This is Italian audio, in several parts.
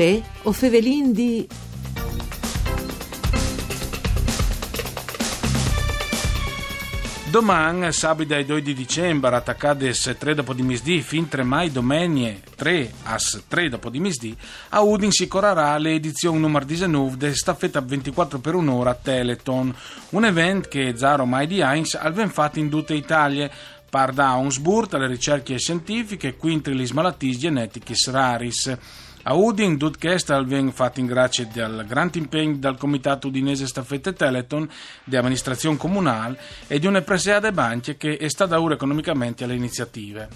Uè, o fevelin di... Domani, sabato 2 di dicembre, attaccades 3 dopo di misdì, fin 3 mai domenie 3 as 3 dopo di misdì, a Udin si correrà l'edizione numero 19 de staffetta 24 per un'ora Teleton, un evento che Zaro mai di Heinz ha fatto in tutta Italia, par da Augsburg alle ricerche scientifiche, quintri le malattie genetiche raris. A Udin, Dudkest viene fatto in grazia del grande impegno del Comitato Udinese Staffette Teleton, di amministrazione comunale e di una presea de banche che è stata ora economicamente alle iniziative.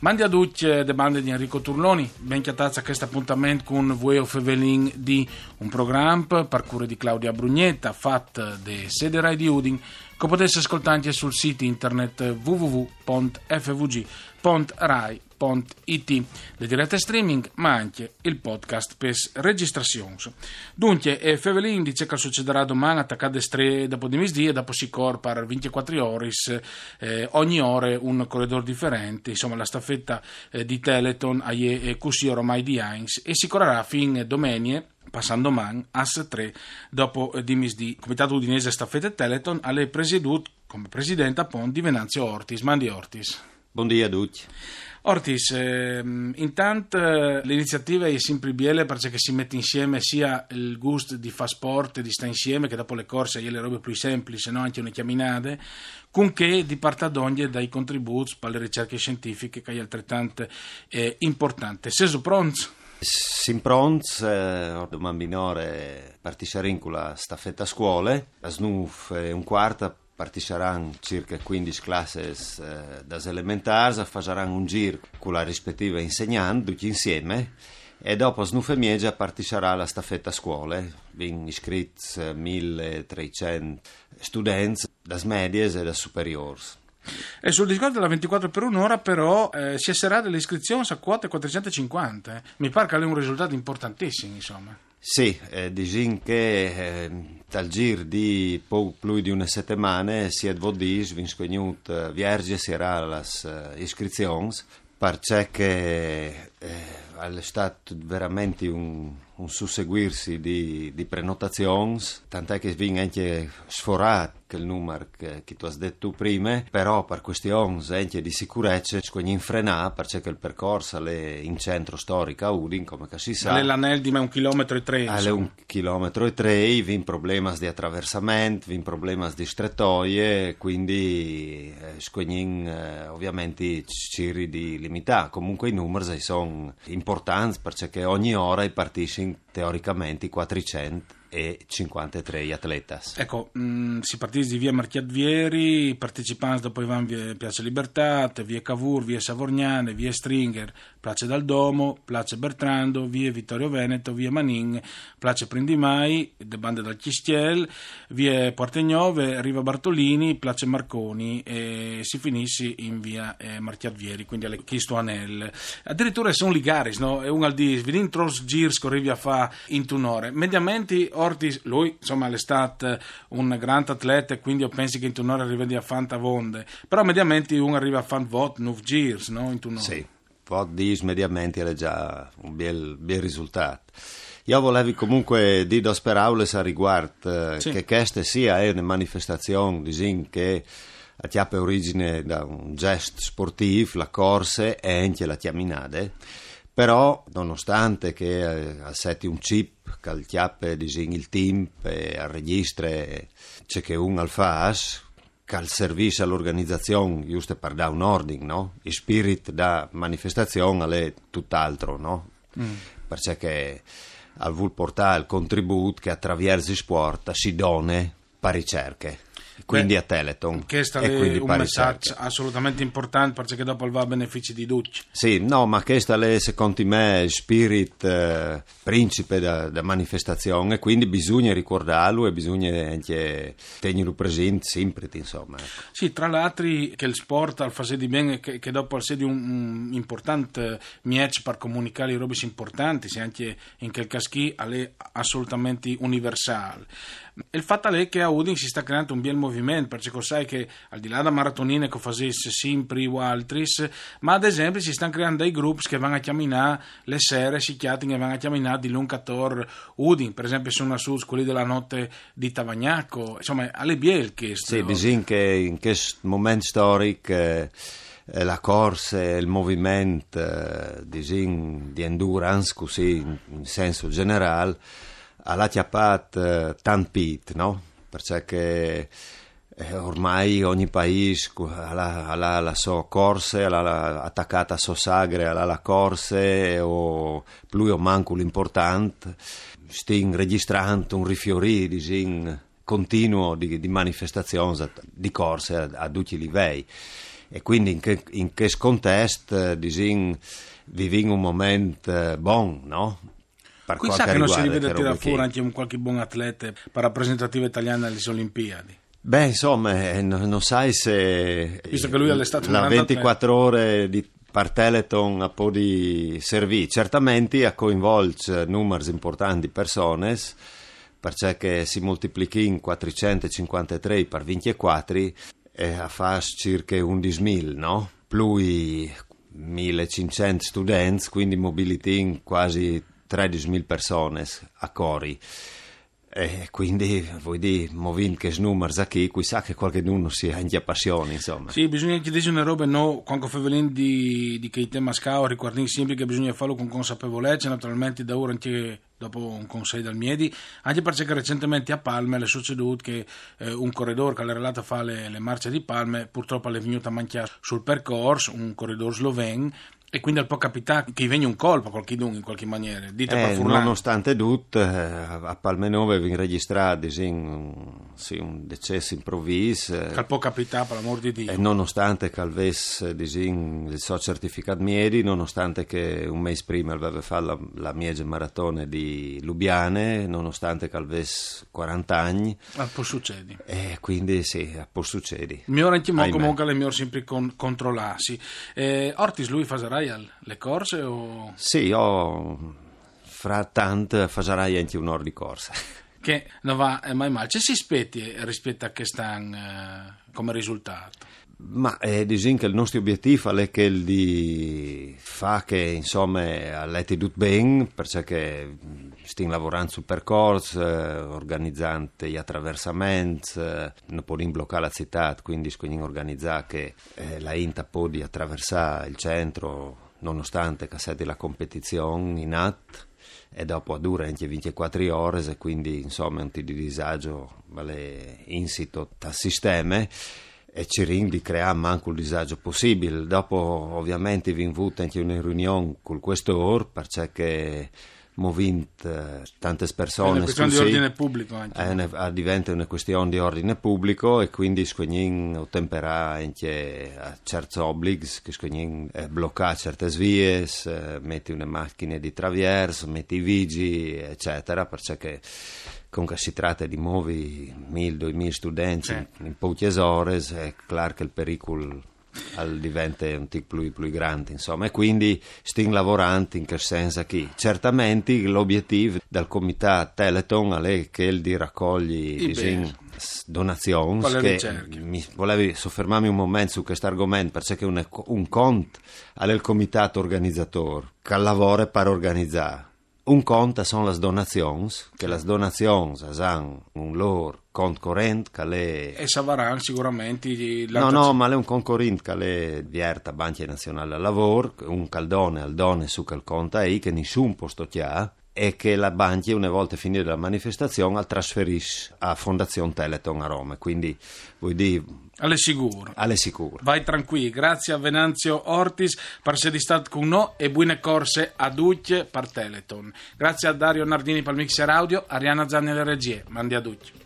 Mandi a tutti le bande di Enrico Turloni, ben chiatazza questo appuntamento con Vueo Fevelin di un programma per cura di Claudia Brugnetta, fatto de sede Rai di Udin, che potesse ascoltare anche sul sito internet www.fvg.rai.it www.it, le dirette streaming, ma anche il podcast per registrazioni. Dunque, eh, Fevelin dice che succederà domani attaccate stre dopo di misdì e dopo si corpa per 24 ore, eh, ogni ore un corridore differente, insomma la staffetta eh, di Teleton a così ormai di Heinz e si correrà fin domenie passando man AS 3 dopo eh, di misdì. Comitato Udinese Staffette Teleton alle presiedut come presidente appunto di Venanzio Ortis. Mandi Ortis. Buongiorno a tutti. Ortis, ehm, intanto l'iniziativa è sempre biele perché si mette insieme sia il gusto di fare sport, di stare insieme, che dopo le corse e le robe più semplici, no? anche una chiaminade, con che di partadoglie dai contributi per le ricerche scientifiche che è altrettanto eh, importante. Seso pronto? Sim pronts, eh, domani minore partisarin con la staffetta a scuole, a snuf un quarto parteciperanno circa 15 classi eh, das elementari, faranno un giro con la rispettiva insegnante, tutti insieme, e dopo Snufemiegia parteciperà alla staffetta a scuole. Vengono iscritti 1300 studenti das medies e das superiori. E sul discorso della 24 per un'ora però eh, si esserà delle iscrizioni a quote 450. Mi pare che è un risultato importantissimo, insomma. Sì, eh, diciamo che eh, dal giro di più di una settimana si è vodis, vinscognut eh, vierge sarà uh, iscrizioni, perché eh, è stato veramente un, un susseguirsi di, di prenotazioni, tant'è che viene anche sforato il numero che, che tu hai detto prima, però per questioni di sicurezza ci in frenà perché il percorso è in centro storico a Udin, come si sa. L'anel di un chilometro e tre. È un chilometro e tre, vi problemi di attraversamento, vi problemi di strettoie, quindi eh, eh, ovviamente ci di limità. Comunque i numeri sono importanti perché ogni ora partisci teoricamente 400 e 53 atletas. Ecco, mh, mm, si partì di via Marchiadvieri, partecipanti dopo Ivan via Piazza Libertà, via Cavour, via Savorgnane, via Stringer, Place Dal Domo, Place Bertrando, via Vittorio Veneto, via Manin, Place Prindimai, De Bande dal Chistiel, via Portegnove, Riva Bartolini, Place Marconi e si finisce in via eh, Marchiadvieri, quindi alle Chisto Anel. Addirittura sono ligaris, no? E un al di Svilin Tros Girs corrivi a fa in tunore. Mediamente Ortiz, lui insomma è stato un grande atleta e quindi io penso che in tunore arriva a fanta vonde, però mediamente uno arriva a fan vot 9 girs, no? In tunore. Sì, vot dis mediamente è già un bel, bel risultato. Io volevo comunque dire dos parole a riguardo eh, sì. che questa sia una manifestazione disin, che ha origine da un gesto sportivo, la corsa e anche la chiaminade però, nonostante che eh, assetti un chip che al chiappe disegni il team e al registro c'è che un al fas, che al servizio all'organizzazione, giusto per dare un ordine, no? Il spirit da manifestazione è tutt'altro, no? Mm. Perché al vuol portare il contributo che attraverso sport si dona per ricerche quindi Beh, a Teleton. Questo è un messaggio assolutamente importante perché dopo va a benefici di tutti. Sì, no, ma questo è secondo me il spirit eh, principe della manifestazione e quindi bisogna ricordarlo e bisogna anche tenerlo presente sempre, insomma. Ecco. Sì, tra l'altro che il sport al fase di bene che, che dopo al sedi un, un importante match per comunicare i robe importanti, se anche in quel caschi è assolutamente universale. Il fatto è che a Udin si sta creando un bel movimento, perché sai che al di là da maratonine che facesse sempre o altri, ma ad esempio si stanno creando dei gruppi che vanno a camminare le sere, si chiatano e vanno a camminare di lungator Udin, per esempio sono a sud quelli della notte di Tavagnacco, insomma alle bielche. Sì, bisogna che in questo momento storico eh, la corsa il movimento eh, di endurance, così in senso generale, ha chiappato eh, tanto pit, no? Perché eh, ormai ogni paese ha la, la sua corsa, ha la, attaccata a sua sagre, ha la corsa o più o manco l'importante, stiamo registrando un rifiorì di continuo di, di manifestazioni, di corse a, a tutti i livelli e quindi in, che, in questo contesto eh, viviamo un momento buono, no? Per Qui sa che non si rivede tirare fuori anche un qualche buon atleta per rappresentativa italiana alle Olimpiadi. Beh, insomma, eh, non, non, sai se Visto che lui all'estate la 24 ore di Parteleton a po' di servizi, certamente a coinvolge numeri importanti di persone perché si moltiplichi in 453 per 24 e a fare circa 11.000, no? Più 1.500 studenti, quindi mobility quasi 13.000 persone a Cori. E quindi, vuoi dire, movendo che numeri qui, sa che qualcuno si ha in passione, insomma. Sì, bisogna chiedersi una roba, no, quando favelin di, di che tema scao, ricordando sempre che bisogna farlo con consapevolezza, naturalmente da ora anche dopo un consiglio dal Miedi, anche perché recentemente a Palme è succeduto che eh, un corridore che era relato a fare le, le marce di Palme purtroppo è venuto a manchiare sul percorso, un corridore sloven, e quindi al può capitare che venga un colpo a qualcuno in qualche maniera. Dite eh, nonostante tutto, eh, a Palmenove viene registrato sì, un, sì, un, decesso improvviso. Che può capitare, per l'amor di Dio. E nonostante che avesse il suo certificato Miedi, nonostante che un mese prima aveva fatto la, la Miege Maratone di Lubiane, nonostante che avesse 40 anni. Ah, può succedere. E quindi sì, può succedere. Mi ora anche comunque le mie sempre con, controllarsi. Eh, Ortis lui farà farai le corse? O... Sì, io fra tante farai anche un'ora di corsa. Che non va mai male. Ci si aspetti rispetto a quest'anno eh, come risultato? Ma eh, diciamo che il nostro obiettivo è che il di fa che insomma all'etti tutto bene perché stiamo lavorando sul percorso eh, organizzando gli attraversamenti eh, non possiamo bloccare la città quindi bisogna organizzare che eh, la INTA può attraversare il centro nonostante che sia la competizione in atto e dopo dura anche 24 ore e quindi insomma è un tipo di disagio vale insito dal sistema e ci di creare anche il disagio possibile. Dopo ovviamente vi invito anche una riunione con questo or perché movint eh, tante persone. È una questione di ordine pubblico anche. Eh, diventa una questione di ordine pubblico e quindi scognin ottemperà anche a certi obblighi, che scognin eh, bloccare certe vie, eh, metti una macchina di traverso, metti i vigi, eccetera, perché comunque si tratta di muovi 1000-2000 studenti in, in poche ore, è chiaro che il pericolo diventa un tic più, più grande insomma. E quindi stiamo lavorando in che senso qui certamente l'obiettivo del comitato Teleton è che il di raccogli donazioni che mi volevo soffermarmi un momento su questo argomento perché un, un conto al comitato organizzatore che lavora per organizzare un conto sono le donazioni, che le donazioni hanno un loro conto corrente che è... E savaranno sicuramente... No, no, ma è un conto corrente che è vierta Banca Nazionale del Lavoro, un caldone al done su quel conto è che nessun posto ha e che la banca una volta finita la manifestazione la trasferisce a Fondazione Teleton a Roma. Quindi vuol dire alle sicuro. Alle sicuro. Vai tranquilli. Grazie a Venanzio Ortis per essere stato con noi e buone corse a tutti per Teleton. Grazie a Dario Nardini per il mixer audio Ariana Zanni alle regie. Mandi a tutti